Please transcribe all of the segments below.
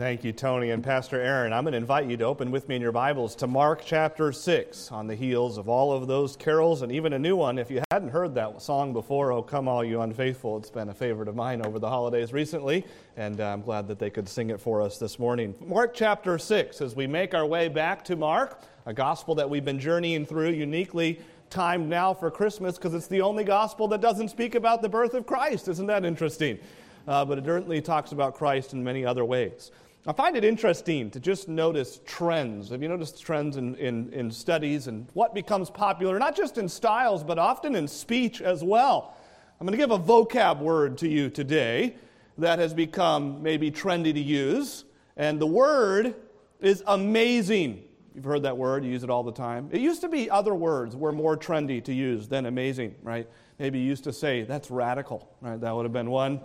Thank you, Tony and Pastor Aaron. I'm going to invite you to open with me in your Bibles to Mark chapter 6 on the heels of all of those carols and even a new one. If you hadn't heard that song before, Oh Come All You Unfaithful, it's been a favorite of mine over the holidays recently, and uh, I'm glad that they could sing it for us this morning. Mark chapter 6, as we make our way back to Mark, a gospel that we've been journeying through uniquely timed now for Christmas because it's the only gospel that doesn't speak about the birth of Christ. Isn't that interesting? Uh, but it certainly talks about Christ in many other ways. I find it interesting to just notice trends. Have you noticed trends in, in, in, studies and what becomes popular, not just in styles, but often in speech as well? I'm going to give a vocab word to you today that has become maybe trendy to use, and the word is amazing. You've heard that word, you use it all the time. It used to be other words were more trendy to use than amazing, right? Maybe you used to say, that's radical, right? That would have been one.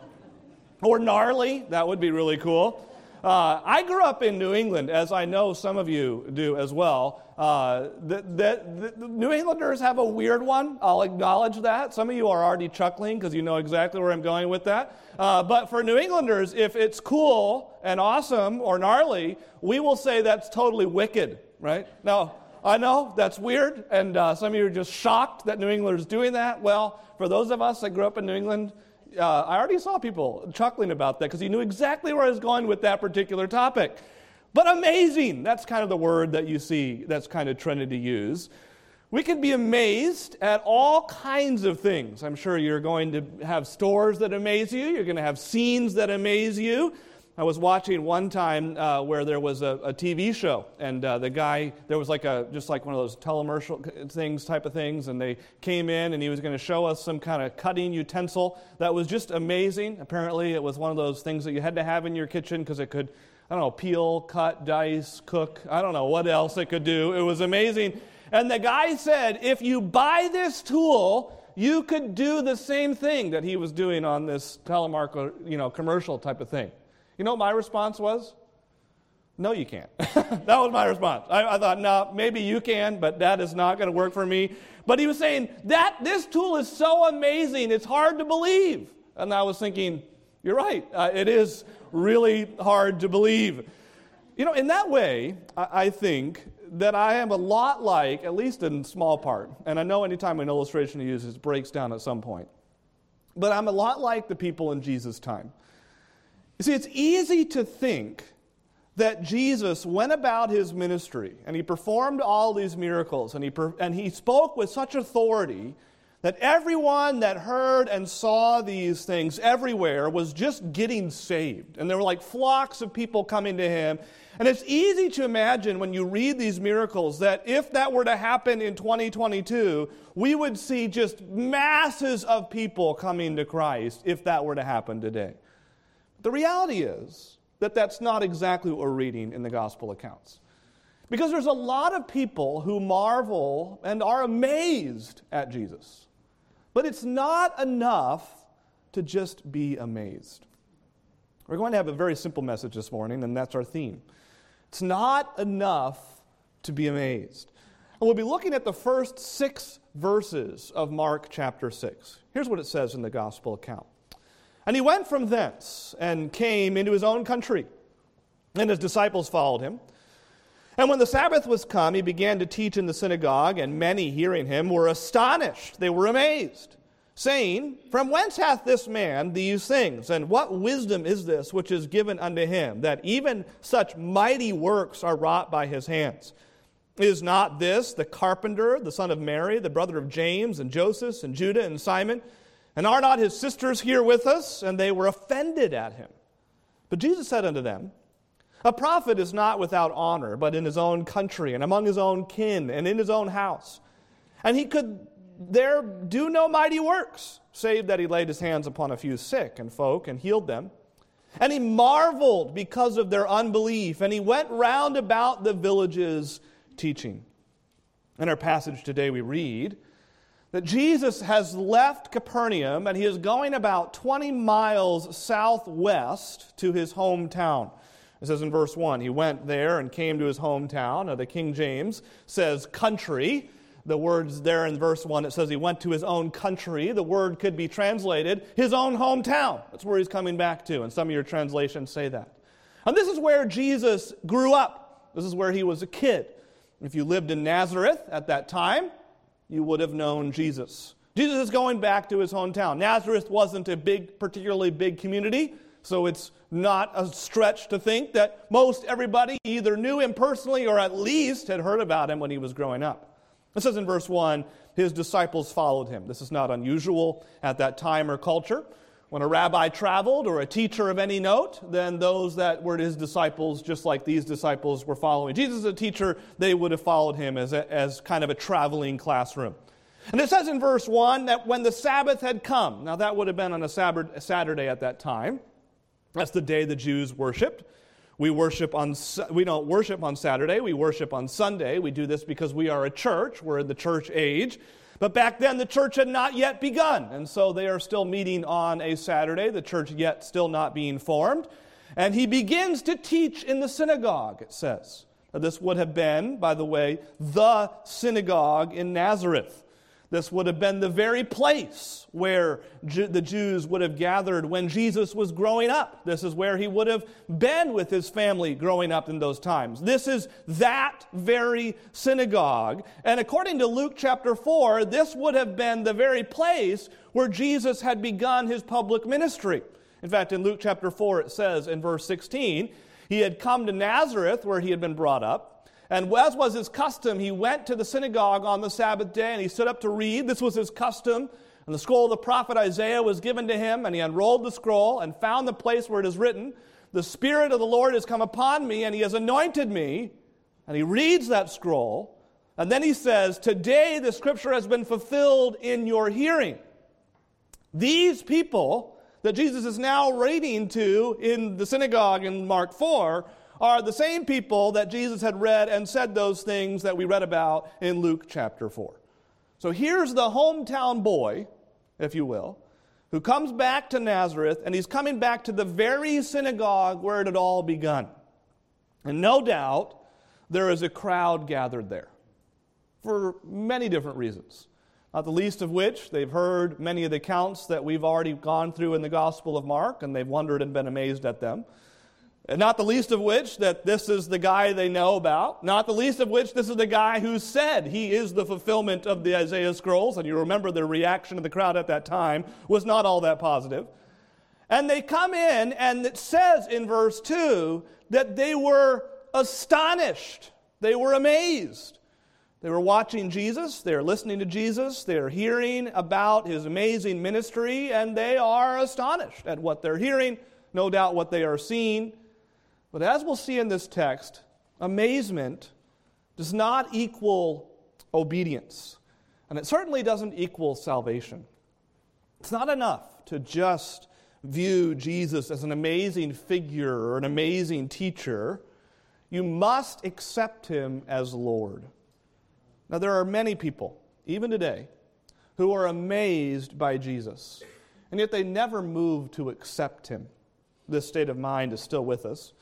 Or gnarly, that would be really cool. Uh, I grew up in New England, as I know some of you do as well. Uh, the, the, the, New Englanders have a weird one. I'll acknowledge that. Some of you are already chuckling because you know exactly where I'm going with that. Uh, but for New Englanders, if it's cool and awesome or gnarly, we will say that's totally wicked, right? Now, I know that's weird, and uh, some of you are just shocked that New Englanders doing that. Well, for those of us that grew up in New England, uh, I already saw people chuckling about that because he knew exactly where I was going with that particular topic. But amazing, that's kind of the word that you see that's kind of trended to use. We can be amazed at all kinds of things. I'm sure you're going to have stores that amaze you, you're going to have scenes that amaze you. I was watching one time uh, where there was a, a TV show, and uh, the guy, there was like a, just like one of those telemercial things type of things, and they came in and he was going to show us some kind of cutting utensil that was just amazing. Apparently, it was one of those things that you had to have in your kitchen because it could, I don't know, peel, cut, dice, cook, I don't know what else it could do. It was amazing. And the guy said, if you buy this tool, you could do the same thing that he was doing on this telemarketer, you know, commercial type of thing. You know what my response was? No, you can't. that was my response. I, I, thought, no, maybe you can, but that is not going to work for me. But he was saying that this tool is so amazing, it's hard to believe. And I was thinking, you're right. Uh, it is really hard to believe. You know, in that way, I, I think that I am a lot like, at least in small part, and I know anytime an illustration he uses breaks down at some point, but I'm a lot like the people in Jesus' time. You see, it's easy to think that Jesus went about his ministry and he performed all these miracles and he, per- and he spoke with such authority that everyone that heard and saw these things everywhere was just getting saved. And there were like flocks of people coming to him. And it's easy to imagine when you read these miracles that if that were to happen in 2022, we would see just masses of people coming to Christ if that were to happen today. The reality is that that's not exactly what we're reading in the gospel accounts. Because there's a lot of people who marvel and are amazed at Jesus. But it's not enough to just be amazed. We're going to have a very simple message this morning, and that's our theme. It's not enough to be amazed. And we'll be looking at the first six verses of Mark chapter 6. Here's what it says in the gospel account. And he went from thence and came into his own country, and his disciples followed him. And when the Sabbath was come, he began to teach in the synagogue, and many hearing him were astonished. They were amazed, saying, From whence hath this man these things? And what wisdom is this which is given unto him, that even such mighty works are wrought by his hands? Is not this the carpenter, the son of Mary, the brother of James and Joseph and Judah and Simon? And are not his sisters here with us? And they were offended at him. But Jesus said unto them, A prophet is not without honor, but in his own country, and among his own kin, and in his own house. And he could there do no mighty works, save that he laid his hands upon a few sick and folk and healed them. And he marveled because of their unbelief, and he went round about the villages teaching. In our passage today, we read that Jesus has left Capernaum and he is going about 20 miles southwest to his hometown. It says in verse 1 he went there and came to his hometown. Now, the King James says country. The words there in verse 1, it says he went to his own country. The word could be translated his own hometown. That's where he's coming back to, and some of your translations say that. And this is where Jesus grew up. This is where he was a kid. If you lived in Nazareth at that time, you would have known Jesus. Jesus is going back to his hometown. Nazareth wasn't a big, particularly big community, so it's not a stretch to think that most everybody either knew him personally or at least had heard about him when he was growing up. It says in verse 1 his disciples followed him. This is not unusual at that time or culture. When a rabbi traveled or a teacher of any note, then those that were his disciples, just like these disciples, were following. Jesus as a teacher, they would have followed him as, a, as kind of a traveling classroom. And it says in verse 1 that when the Sabbath had come, now that would have been on a Saturday at that time. That's the day the Jews worshiped. We worship on we don't worship on Saturday, we worship on Sunday. We do this because we are a church, we're in the church age. But back then the church had not yet begun, and so they are still meeting on a Saturday, the church yet still not being formed. And he begins to teach in the synagogue, it says. Now, this would have been, by the way, the synagogue in Nazareth. This would have been the very place where Ju- the Jews would have gathered when Jesus was growing up. This is where he would have been with his family growing up in those times. This is that very synagogue. And according to Luke chapter 4, this would have been the very place where Jesus had begun his public ministry. In fact, in Luke chapter 4, it says in verse 16, he had come to Nazareth where he had been brought up. And as was his custom, he went to the synagogue on the Sabbath day and he stood up to read. This was his custom. And the scroll of the prophet Isaiah was given to him, and he unrolled the scroll and found the place where it is written, The Spirit of the Lord has come upon me, and he has anointed me. And he reads that scroll, and then he says, Today the scripture has been fulfilled in your hearing. These people that Jesus is now reading to in the synagogue in Mark 4 are the same people that Jesus had read and said those things that we read about in Luke chapter 4. So here's the hometown boy, if you will, who comes back to Nazareth, and he's coming back to the very synagogue where it had all begun. And no doubt there is a crowd gathered there for many different reasons. Not the least of which, they've heard many of the accounts that we've already gone through in the Gospel of Mark, and they've wondered and been amazed at them. Not the least of which that this is the guy they know about. Not the least of which this is the guy who said he is the fulfillment of the Isaiah scrolls. And you remember the reaction of the crowd at that time was not all that positive. And they come in, and it says in verse 2 that they were astonished. They were amazed. They were watching Jesus, they are listening to Jesus, they are hearing about his amazing ministry, and they are astonished at what they're hearing, no doubt what they are seeing. But as we'll see in this text, amazement does not equal obedience. And it certainly doesn't equal salvation. It's not enough to just view Jesus as an amazing figure or an amazing teacher. You must accept him as Lord. Now, there are many people, even today, who are amazed by Jesus, and yet they never move to accept him. This state of mind is still with us.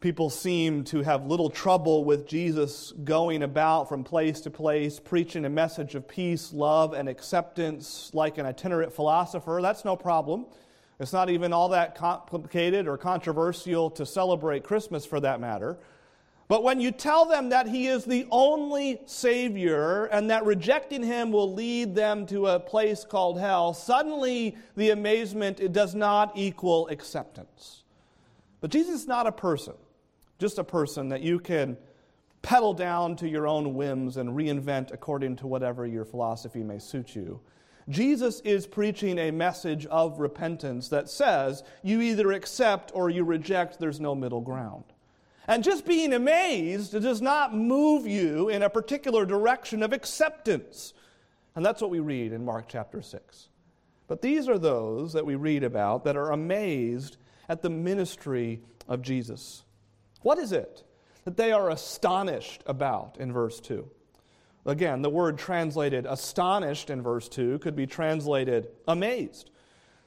People seem to have little trouble with Jesus going about from place to place, preaching a message of peace, love, and acceptance like an itinerant philosopher. That's no problem. It's not even all that complicated or controversial to celebrate Christmas for that matter. But when you tell them that He is the only Savior and that rejecting Him will lead them to a place called hell, suddenly the amazement it does not equal acceptance. But Jesus is not a person just a person that you can pedal down to your own whims and reinvent according to whatever your philosophy may suit you. Jesus is preaching a message of repentance that says you either accept or you reject, there's no middle ground. And just being amazed does not move you in a particular direction of acceptance. And that's what we read in Mark chapter 6. But these are those that we read about that are amazed at the ministry of Jesus. What is it that they are astonished about in verse 2? Again, the word translated astonished in verse 2 could be translated amazed.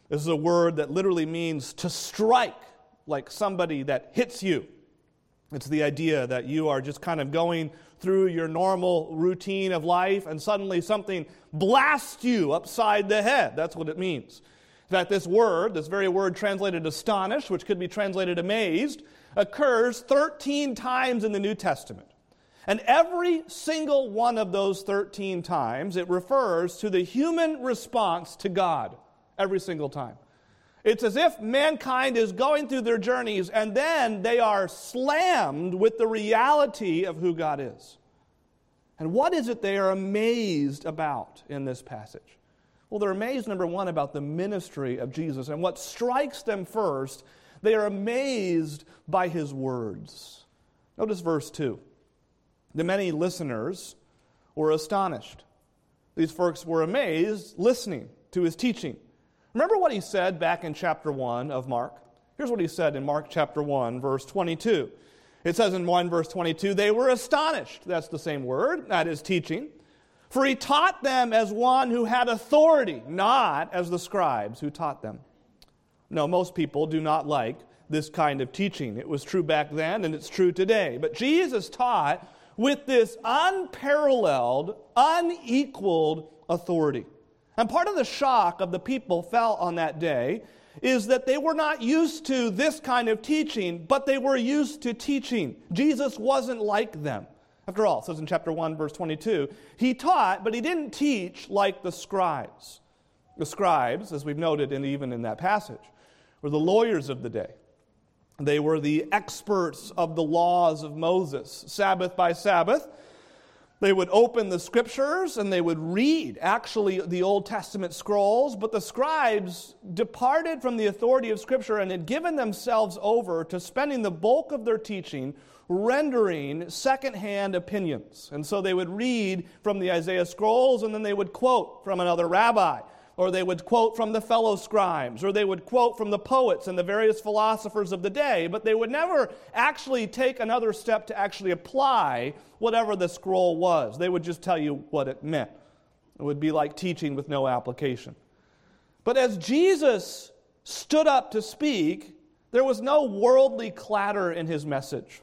This is a word that literally means to strike, like somebody that hits you. It's the idea that you are just kind of going through your normal routine of life and suddenly something blasts you upside the head. That's what it means. Fact, this word, this very word translated astonished, which could be translated amazed, occurs 13 times in the New Testament. And every single one of those 13 times, it refers to the human response to God. Every single time. It's as if mankind is going through their journeys and then they are slammed with the reality of who God is. And what is it they are amazed about in this passage? Well, they're amazed, number one, about the ministry of Jesus. And what strikes them first, they are amazed by his words. Notice verse 2. The many listeners were astonished. These folks were amazed listening to his teaching. Remember what he said back in chapter 1 of Mark? Here's what he said in Mark chapter 1, verse 22. It says in 1 verse 22, they were astonished. That's the same word, that is teaching. For he taught them as one who had authority, not as the scribes who taught them. No, most people do not like this kind of teaching. It was true back then and it's true today. But Jesus taught with this unparalleled, unequaled authority. And part of the shock of the people felt on that day is that they were not used to this kind of teaching, but they were used to teaching. Jesus wasn't like them. After all, it says in chapter 1, verse 22, he taught, but he didn't teach like the scribes. The scribes, as we've noted in, even in that passage, were the lawyers of the day. They were the experts of the laws of Moses, Sabbath by Sabbath. They would open the scriptures and they would read actually the Old Testament scrolls, but the scribes departed from the authority of scripture and had given themselves over to spending the bulk of their teaching rendering secondhand opinions. And so they would read from the Isaiah scrolls and then they would quote from another rabbi or they would quote from the fellow scribes, or they would quote from the poets and the various philosophers of the day, but they would never actually take another step to actually apply whatever the scroll was. They would just tell you what it meant. It would be like teaching with no application. But as Jesus stood up to speak, there was no worldly clatter in his message.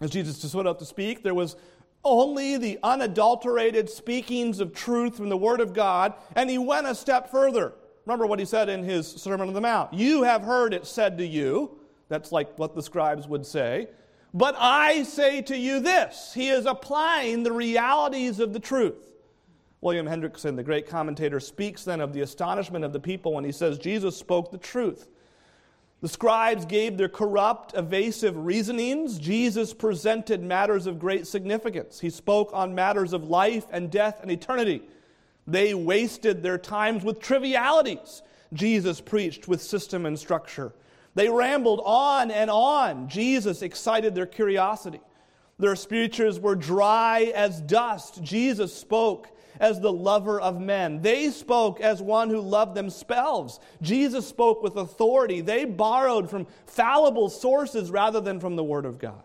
As Jesus stood up to speak, there was only the unadulterated speakings of truth from the Word of God, and he went a step further. Remember what he said in his Sermon on the Mount. You have heard it said to you. That's like what the scribes would say. But I say to you this. He is applying the realities of the truth. William Hendriksen, the great commentator, speaks then of the astonishment of the people when he says Jesus spoke the truth. The scribes gave their corrupt, evasive reasonings. Jesus presented matters of great significance. He spoke on matters of life and death and eternity. They wasted their times with trivialities. Jesus preached with system and structure. They rambled on and on. Jesus excited their curiosity. Their speeches were dry as dust. Jesus spoke as the lover of men. They spoke as one who loved themselves. Jesus spoke with authority. They borrowed from fallible sources rather than from the Word of God.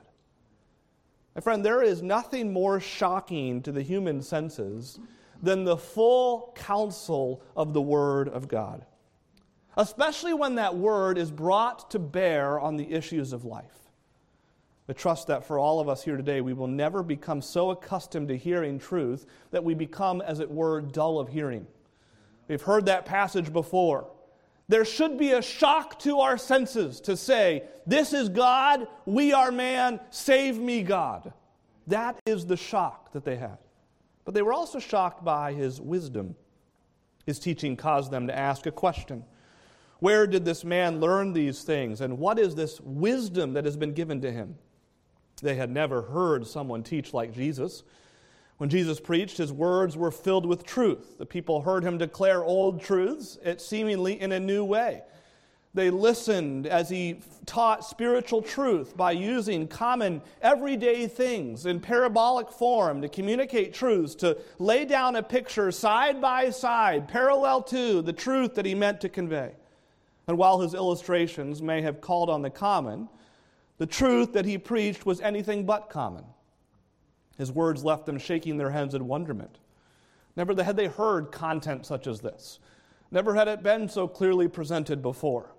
My friend, there is nothing more shocking to the human senses than the full counsel of the Word of God, especially when that Word is brought to bear on the issues of life. I trust that for all of us here today, we will never become so accustomed to hearing truth that we become, as it were, dull of hearing. We've heard that passage before. There should be a shock to our senses to say, This is God, we are man, save me, God. That is the shock that they had. But they were also shocked by his wisdom. His teaching caused them to ask a question Where did this man learn these things? And what is this wisdom that has been given to him? They had never heard someone teach like Jesus. When Jesus preached, his words were filled with truth. The people heard him declare old truths, it seemingly in a new way. They listened as he taught spiritual truth by using common everyday things in parabolic form to communicate truths, to lay down a picture side by side, parallel to the truth that he meant to convey. And while his illustrations may have called on the common, the truth that he preached was anything but common. His words left them shaking their heads in wonderment. Never had they heard content such as this. Never had it been so clearly presented before.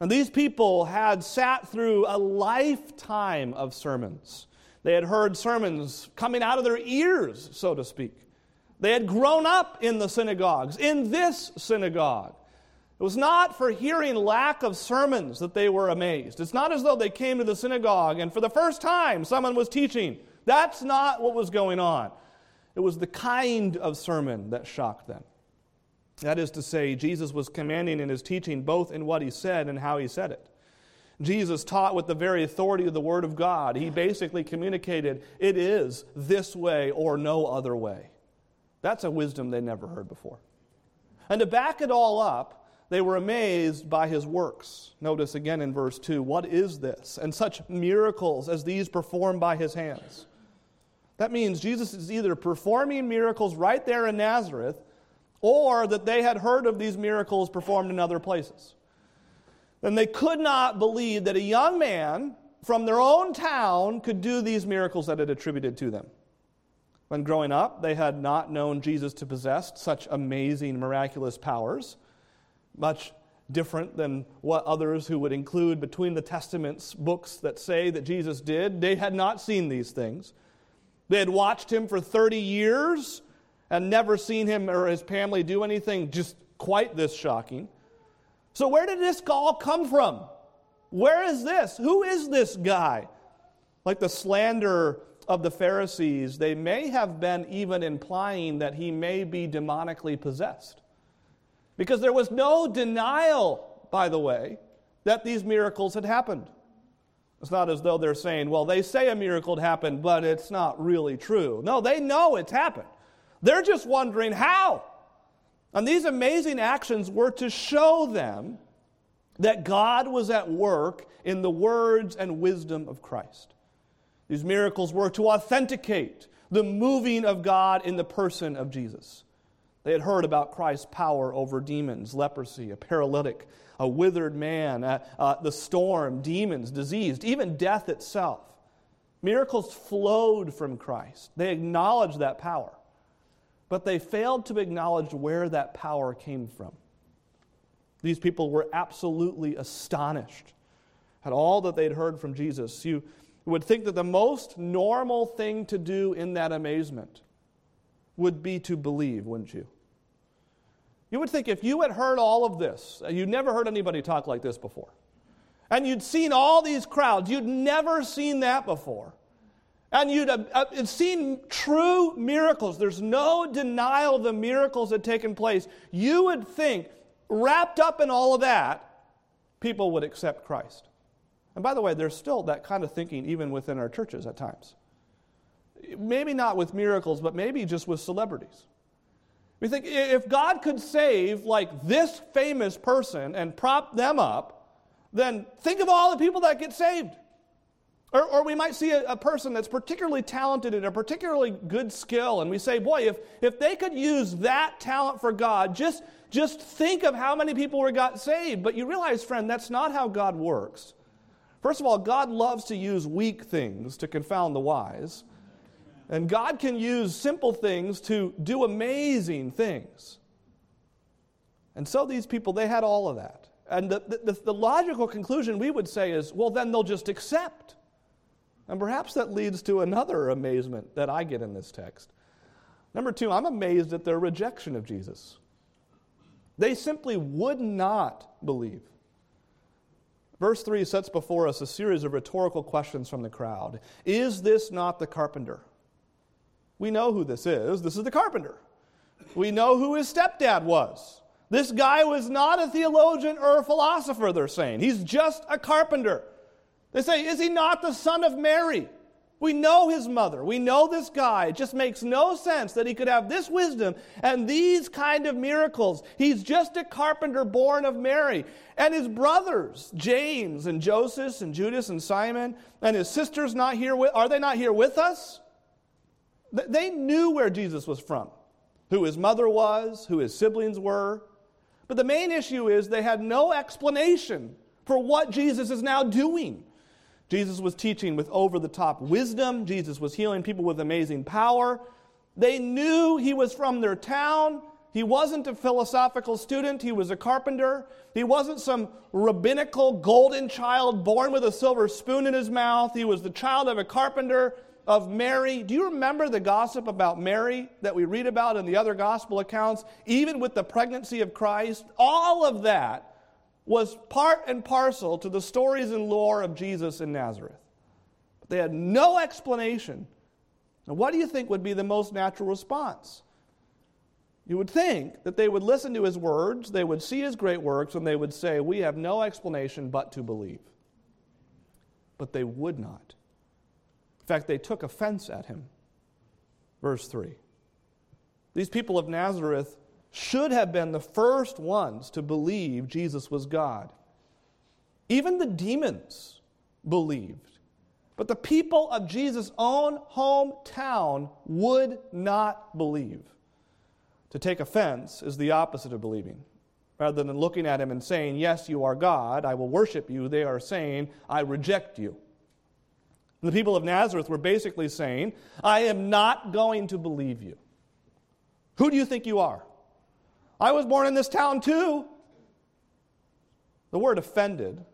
And these people had sat through a lifetime of sermons. They had heard sermons coming out of their ears, so to speak. They had grown up in the synagogues, in this synagogue. It was not for hearing lack of sermons that they were amazed. It's not as though they came to the synagogue and for the first time someone was teaching. That's not what was going on. It was the kind of sermon that shocked them. That is to say, Jesus was commanding in his teaching both in what he said and how he said it. Jesus taught with the very authority of the Word of God. He basically communicated, it is this way or no other way. That's a wisdom they never heard before. And to back it all up, they were amazed by his works. Notice again in verse 2 what is this? And such miracles as these performed by his hands. That means Jesus is either performing miracles right there in Nazareth or that they had heard of these miracles performed in other places. Then they could not believe that a young man from their own town could do these miracles that it attributed to them. When growing up, they had not known Jesus to possess such amazing, miraculous powers, much different than what others who would include between the Testaments books that say that Jesus did. They had not seen these things. They had watched him for 30 years and never seen him or his family do anything just quite this shocking. So, where did this all come from? Where is this? Who is this guy? Like the slander of the Pharisees, they may have been even implying that he may be demonically possessed. Because there was no denial, by the way, that these miracles had happened. It's not as though they're saying, well, they say a miracle had happened, but it's not really true. No, they know it's happened. They're just wondering how. And these amazing actions were to show them that God was at work in the words and wisdom of Christ. These miracles were to authenticate the moving of God in the person of Jesus. They had heard about Christ's power over demons, leprosy, a paralytic, a withered man, uh, uh, the storm, demons, disease, even death itself. Miracles flowed from Christ. They acknowledged that power but they failed to acknowledge where that power came from. These people were absolutely astonished at all that they'd heard from Jesus. You would think that the most normal thing to do in that amazement would be to believe, wouldn't you? You would think if you had heard all of this, you'd never heard anybody talk like this before, and you'd seen all these crowds, you'd never seen that before and you'd have uh, seen true miracles. There's no denial of the miracles that had taken place. You would think, wrapped up in all of that, people would accept Christ. And by the way, there's still that kind of thinking even within our churches at times. Maybe not with miracles, but maybe just with celebrities. We think if God could save like this famous person and prop them up, then think of all the people that get saved. Or, or we might see a, a, person that's particularly talented in a particularly good skill, and we say, boy, if, if they could use that talent for God, just, just think of how many people were got saved. But you realize, friend, that's not how God works. First of all, God loves to use weak things to confound the wise. And God can use simple things to do amazing things. And so these people, they had all of that. And the, the, the logical conclusion we would say is, well, then they'll just accept. And perhaps that leads to another amazement that I get in this text. Number two, I'm amazed at their rejection of Jesus. They simply would not believe. Verse 3 sets before us a series of rhetorical questions from the crowd Is this not the carpenter? We know who this is. This is the carpenter. We know who his stepdad was. This guy was not a theologian or a philosopher, they're saying. He's just a carpenter. They say, Is he not the son of Mary? We know his mother. We know this guy. It just makes no sense that he could have this wisdom and these kind of miracles. He's just a carpenter born of Mary. And his brothers, James and Joseph and Judas and Simon, and his sisters not here with, are they not here with us? They knew where Jesus was from, who his mother was, who his siblings were. But the main issue is they had no explanation for what Jesus is now doing. Jesus was teaching with over the top wisdom. Jesus was healing people with amazing power. They knew he was from their town. He wasn't a philosophical student, he was a carpenter. He wasn't some rabbinical golden child born with a silver spoon in his mouth. He was the child of a carpenter, of Mary. Do you remember the gossip about Mary that we read about in the other gospel accounts, even with the pregnancy of Christ? All of that was part and parcel to the stories and lore of Jesus in Nazareth. But they had no explanation. Now, what do you think would be the most natural response? You would think that they would listen to his words, they would see his great works, and they would say, We have no explanation but to believe. But they would not. In fact, they took offense at him. Verse 3. These people of Nazareth should have been the first ones to believe Jesus was God. Even the demons believed. But the people of Jesus' own hometown would not believe. To take offense is the opposite of believing. Rather than looking at him and saying, Yes, you are God, I will worship you, they are saying, I reject you. The people of Nazareth were basically saying, I am not going to believe you. Who do you think you are? I was born in this town too. The word offended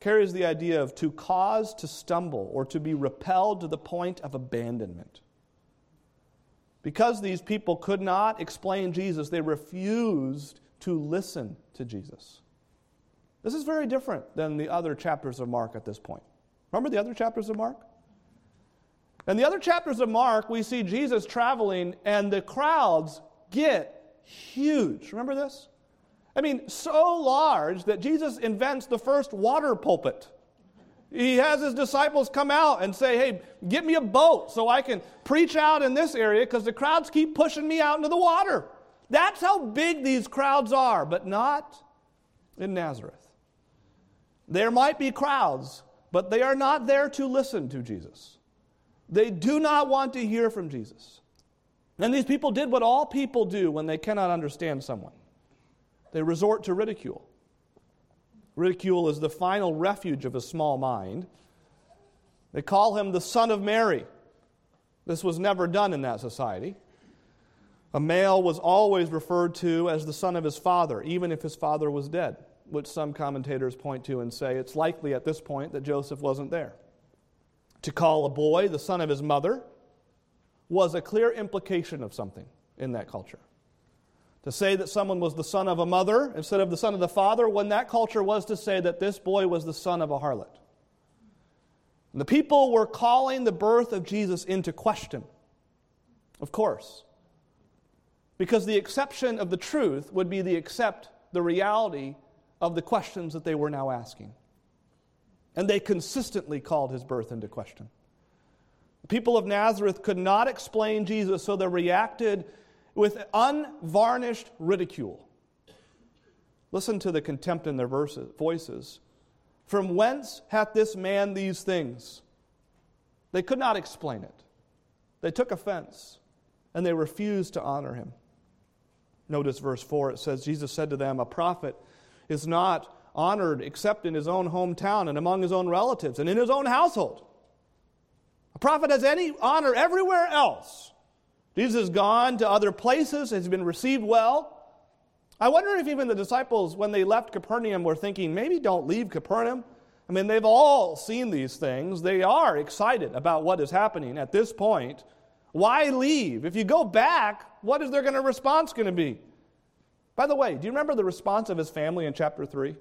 carries the idea of to cause to stumble or to be repelled to the point of abandonment. Because these people could not explain Jesus, they refused to listen to Jesus. This is very different than the other chapters of Mark at this point. Remember the other chapters of Mark? In the other chapters of Mark, we see Jesus traveling, and the crowds get huge. Remember this? I mean, so large that Jesus invents the first water pulpit. He has his disciples come out and say, Hey, get me a boat so I can preach out in this area because the crowds keep pushing me out into the water. That's how big these crowds are, but not in Nazareth. There might be crowds, but they are not there to listen to Jesus. They do not want to hear from Jesus. And these people did what all people do when they cannot understand someone they resort to ridicule. Ridicule is the final refuge of a small mind. They call him the son of Mary. This was never done in that society. A male was always referred to as the son of his father, even if his father was dead, which some commentators point to and say it's likely at this point that Joseph wasn't there. To call a boy the son of his mother was a clear implication of something in that culture. To say that someone was the son of a mother instead of the son of the father, when that culture was to say that this boy was the son of a harlot. And the people were calling the birth of Jesus into question. Of course. Because the exception of the truth would be the accept the reality of the questions that they were now asking. And they consistently called his birth into question. The people of Nazareth could not explain Jesus, so they reacted with unvarnished ridicule. Listen to the contempt in their verses, voices. From whence hath this man these things? They could not explain it. They took offense and they refused to honor him. Notice verse 4 it says, Jesus said to them, A prophet is not honored except in his own hometown and among his own relatives and in his own household. A prophet has any honor everywhere else Jesus has gone to other places, has been received well. I wonder if even the disciples, when they left Capernaum, were thinking, maybe don't leave Capernaum. I mean, they've all seen these things. They are excited about what is happening at this point. Why leave? If you go back, what is their going to response going to be? By the way, do you remember the response of his family in chapter 3?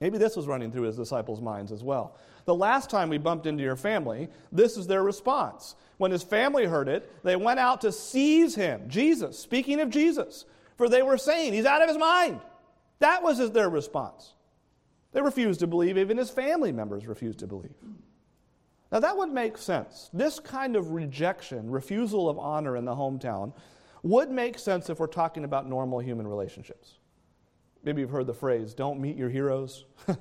Maybe this was running through his disciples' minds as well. The last time we bumped into your family, this is their response. When his family heard it, they went out to seize him, Jesus, speaking of Jesus, for they were saying, He's out of his mind. That was their response. They refused to believe, even his family members refused to believe. Now, that would make sense. This kind of rejection, refusal of honor in the hometown, would make sense if we're talking about normal human relationships. Maybe you've heard the phrase, don't meet your heroes.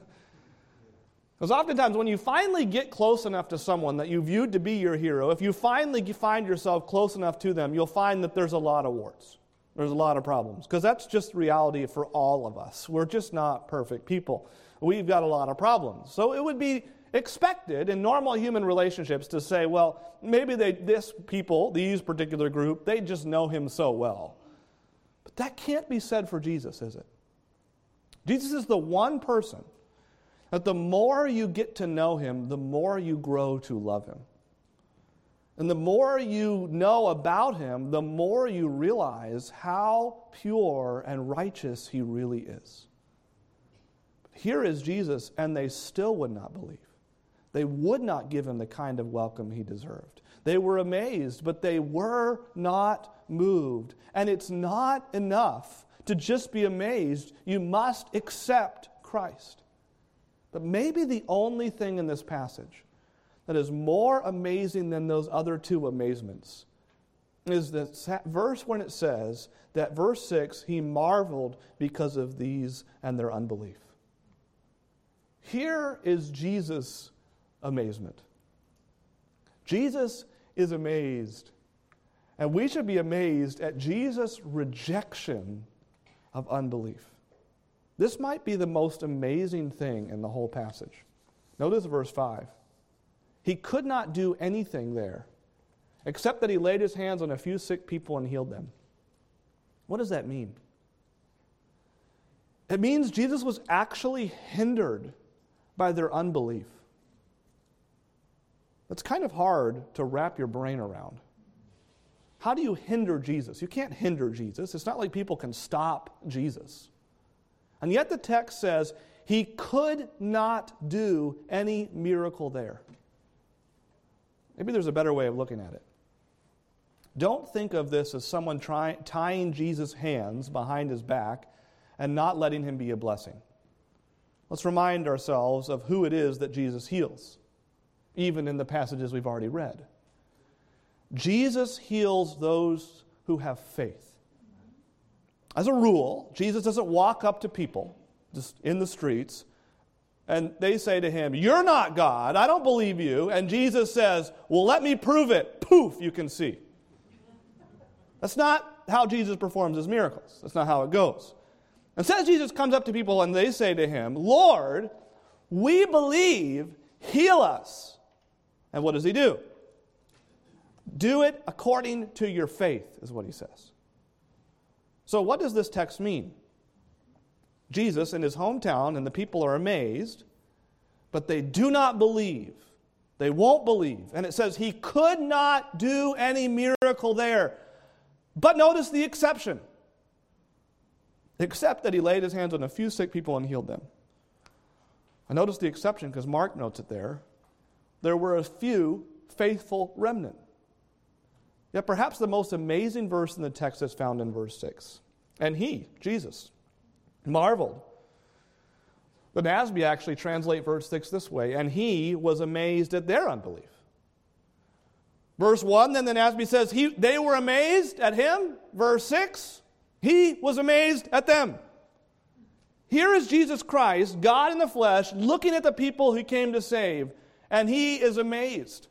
Because oftentimes, when you finally get close enough to someone that you viewed to be your hero, if you finally find yourself close enough to them, you'll find that there's a lot of warts. There's a lot of problems. Because that's just reality for all of us. We're just not perfect people. We've got a lot of problems. So it would be expected in normal human relationships to say, well, maybe they, this people, these particular group, they just know him so well. But that can't be said for Jesus, is it? Jesus is the one person that the more you get to know him, the more you grow to love him. And the more you know about him, the more you realize how pure and righteous he really is. Here is Jesus, and they still would not believe. They would not give him the kind of welcome he deserved. They were amazed, but they were not moved. And it's not enough to just be amazed, you must accept Christ. But maybe the only thing in this passage that is more amazing than those other two amazements is the verse when it says that verse 6 he marveled because of these and their unbelief. Here is Jesus' amazement. Jesus is amazed. And we should be amazed at Jesus' rejection of unbelief. This might be the most amazing thing in the whole passage. Notice verse 5. He could not do anything there except that he laid his hands on a few sick people and healed them. What does that mean? It means Jesus was actually hindered by their unbelief. That's kind of hard to wrap your brain around. How do you hinder Jesus? You can't hinder Jesus. It's not like people can stop Jesus. And yet the text says he could not do any miracle there. Maybe there's a better way of looking at it. Don't think of this as someone try, tying Jesus' hands behind his back and not letting him be a blessing. Let's remind ourselves of who it is that Jesus heals, even in the passages we've already read. Jesus heals those who have faith. As a rule, Jesus doesn't walk up to people just in the streets and they say to him, You're not God. I don't believe you. And Jesus says, Well, let me prove it. Poof, you can see. That's not how Jesus performs his miracles. That's not how it goes. Instead, Jesus comes up to people and they say to him, Lord, we believe, heal us. And what does he do? Do it according to your faith, is what he says. So, what does this text mean? Jesus in his hometown, and the people are amazed, but they do not believe. They won't believe. And it says he could not do any miracle there. But notice the exception. Except that he laid his hands on a few sick people and healed them. I notice the exception because Mark notes it there. There were a few faithful remnant. Yet perhaps the most amazing verse in the text is found in verse 6. And he, Jesus, marveled. The NASB actually translate verse 6 this way, and he was amazed at their unbelief. Verse 1, then the NASB says, he, they were amazed at him. Verse 6, he was amazed at them. Here is Jesus Christ, God in the flesh, looking at the people he came to save, and he is amazed.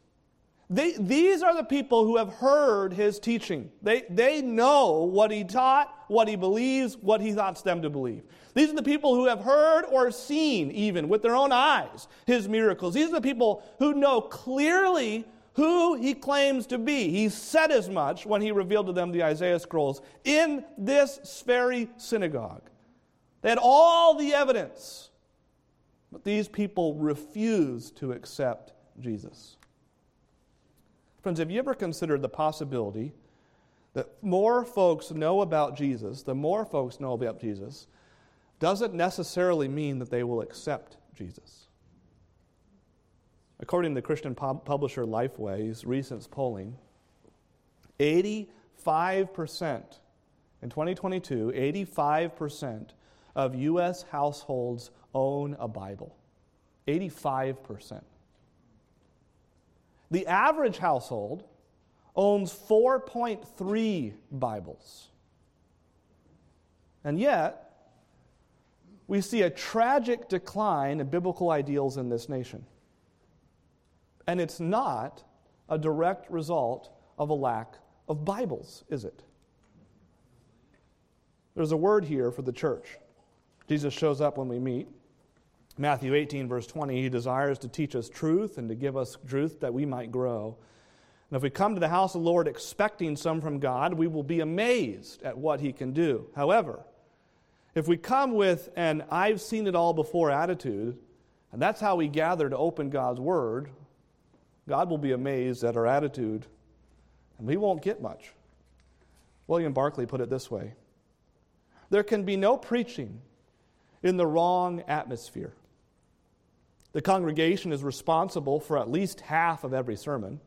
They, these are the people who have heard his teaching. They, they know what he taught, what he believes, what he wants them to believe. These are the people who have heard or seen, even with their own eyes, his miracles. These are the people who know clearly who he claims to be. He said as much when he revealed to them the Isaiah scrolls in this very synagogue. They had all the evidence, but these people refuse to accept Jesus. Friends, have you ever considered the possibility that more folks know about Jesus, the more folks know about Jesus, doesn't necessarily mean that they will accept Jesus? According to Christian pub- publisher Lifeway's recent polling, 85% in 2022, 85% of U.S. households own a Bible. 85%. The average household owns 4.3 Bibles. And yet, we see a tragic decline in biblical ideals in this nation. And it's not a direct result of a lack of Bibles, is it? There's a word here for the church. Jesus shows up when we meet. Matthew 18, verse 20, he desires to teach us truth and to give us truth that we might grow. And if we come to the house of the Lord expecting some from God, we will be amazed at what he can do. However, if we come with an I've seen it all before attitude, and that's how we gather to open God's word, God will be amazed at our attitude and we won't get much. William Barclay put it this way There can be no preaching in the wrong atmosphere. The congregation is responsible for at least half of every sermon.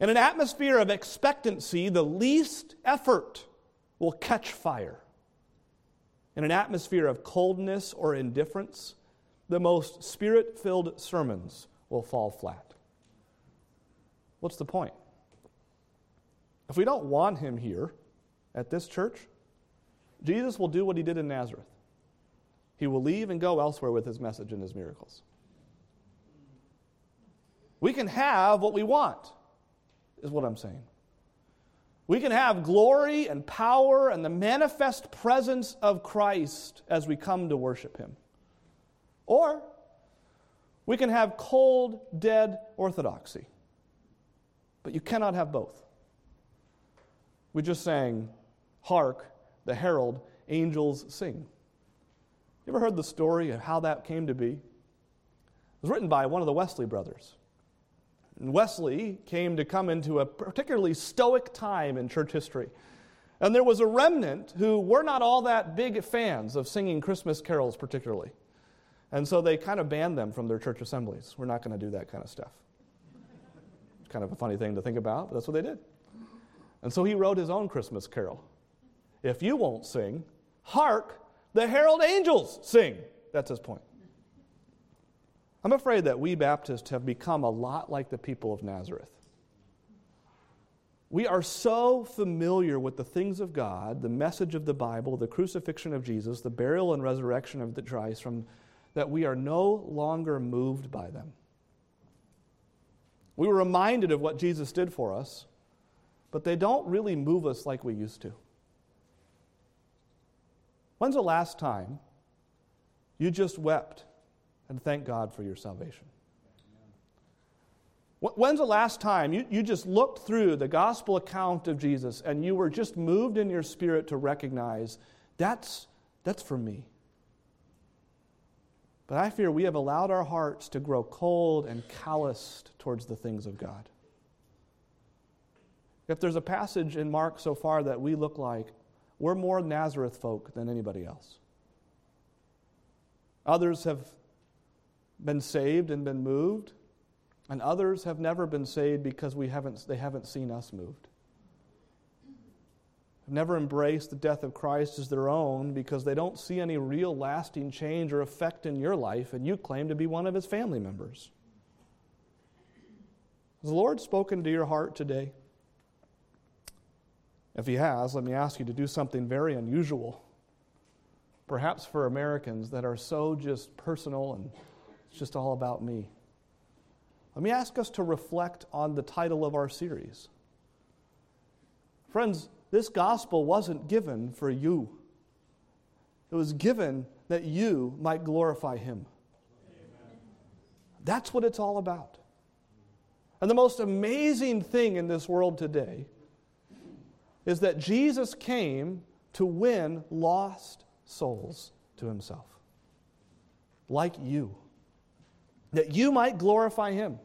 In an atmosphere of expectancy, the least effort will catch fire. In an atmosphere of coldness or indifference, the most spirit filled sermons will fall flat. What's the point? If we don't want him here at this church, Jesus will do what he did in Nazareth. He will leave and go elsewhere with his message and his miracles. We can have what we want, is what I'm saying. We can have glory and power and the manifest presence of Christ as we come to worship him. Or we can have cold, dead orthodoxy. But you cannot have both. We just sang, Hark, the herald angels sing. You ever heard the story of how that came to be? It was written by one of the Wesley brothers. And Wesley came to come into a particularly stoic time in church history. And there was a remnant who were not all that big fans of singing Christmas carols, particularly. And so they kind of banned them from their church assemblies. We're not going to do that kind of stuff. It's kind of a funny thing to think about, but that's what they did. And so he wrote his own Christmas carol. If you won't sing, hark, the herald angels sing. That's his point. I'm afraid that we Baptists have become a lot like the people of Nazareth. We are so familiar with the things of God, the message of the Bible, the crucifixion of Jesus, the burial and resurrection of the Christ, from, that we are no longer moved by them. We were reminded of what Jesus did for us, but they don't really move us like we used to. When's the last time you just wept and thanked God for your salvation? When's the last time you, you just looked through the gospel account of Jesus and you were just moved in your spirit to recognize that's, that's for me? But I fear we have allowed our hearts to grow cold and calloused towards the things of God. If there's a passage in Mark so far that we look like, we're more Nazareth folk than anybody else. Others have been saved and been moved, and others have never been saved because we haven't, they haven't seen us moved. Have never embraced the death of Christ as their own because they don't see any real lasting change or effect in your life, and you claim to be one of his family members. Has the Lord spoken to your heart today? If he has, let me ask you to do something very unusual. Perhaps for Americans that are so just personal and it's just all about me. Let me ask us to reflect on the title of our series. Friends, this gospel wasn't given for you, it was given that you might glorify Him. That's what it's all about. And the most amazing thing in this world today is that Jesus came to win lost souls to himself, like you, that you might glorify him.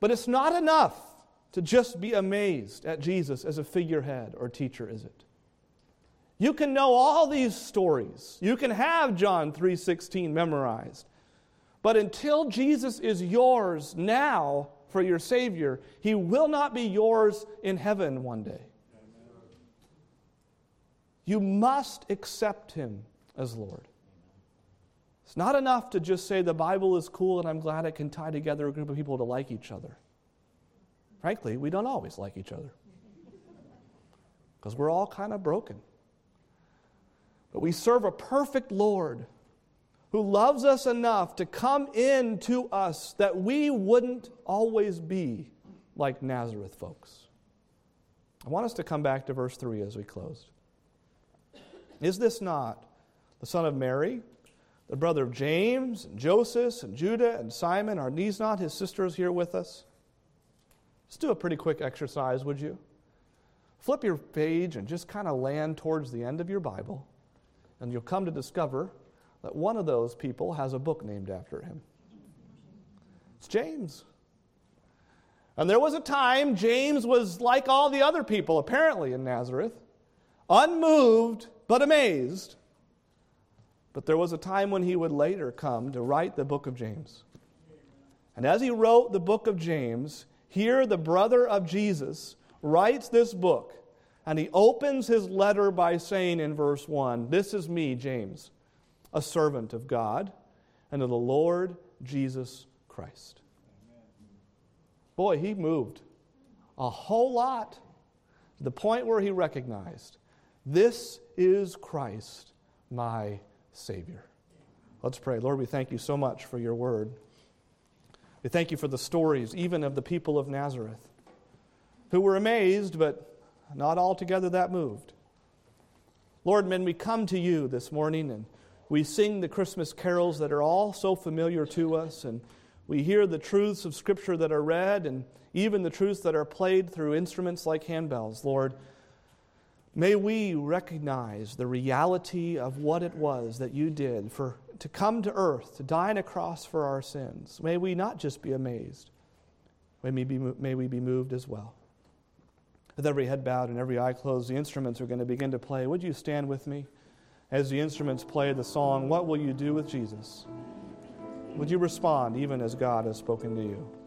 But it's not enough to just be amazed at Jesus as a figurehead or teacher, is it? You can know all these stories. You can have John 3:16 memorized. But until Jesus is yours now for your savior, he will not be yours in heaven one day. You must accept him as Lord. It's not enough to just say the Bible is cool and I'm glad it can tie together a group of people to like each other. Frankly, we don't always like each other because we're all kind of broken. But we serve a perfect Lord who loves us enough to come in to us that we wouldn't always be like Nazareth folks. I want us to come back to verse 3 as we close. Is this not the son of Mary, the brother of James, and Joseph, and Judah, and Simon? Are these not his sisters here with us? Let's do a pretty quick exercise, would you? Flip your page and just kind of land towards the end of your Bible, and you'll come to discover that one of those people has a book named after him. It's James. And there was a time James was like all the other people, apparently, in Nazareth, unmoved but amazed. But there was a time when he would later come to write the book of James. And as he wrote the book of James, here the brother of Jesus writes this book, and he opens his letter by saying in verse 1 This is me, James, a servant of God and of the Lord Jesus Christ. Boy, he moved a whole lot to the point where he recognized this is Christ, my Savior. Let's pray. Lord, we thank you so much for your word. We thank you for the stories, even of the people of Nazareth, who were amazed, but not altogether that moved. Lord, men, we come to you this morning and we sing the Christmas carols that are all so familiar to us, and we hear the truths of Scripture that are read, and even the truths that are played through instruments like handbells, Lord. May we recognize the reality of what it was that you did for to come to earth, to die on a cross for our sins. May we not just be amazed, may we be, may we be moved as well. With every head bowed and every eye closed, the instruments are going to begin to play. Would you stand with me as the instruments play the song, What Will You Do with Jesus? Would you respond even as God has spoken to you?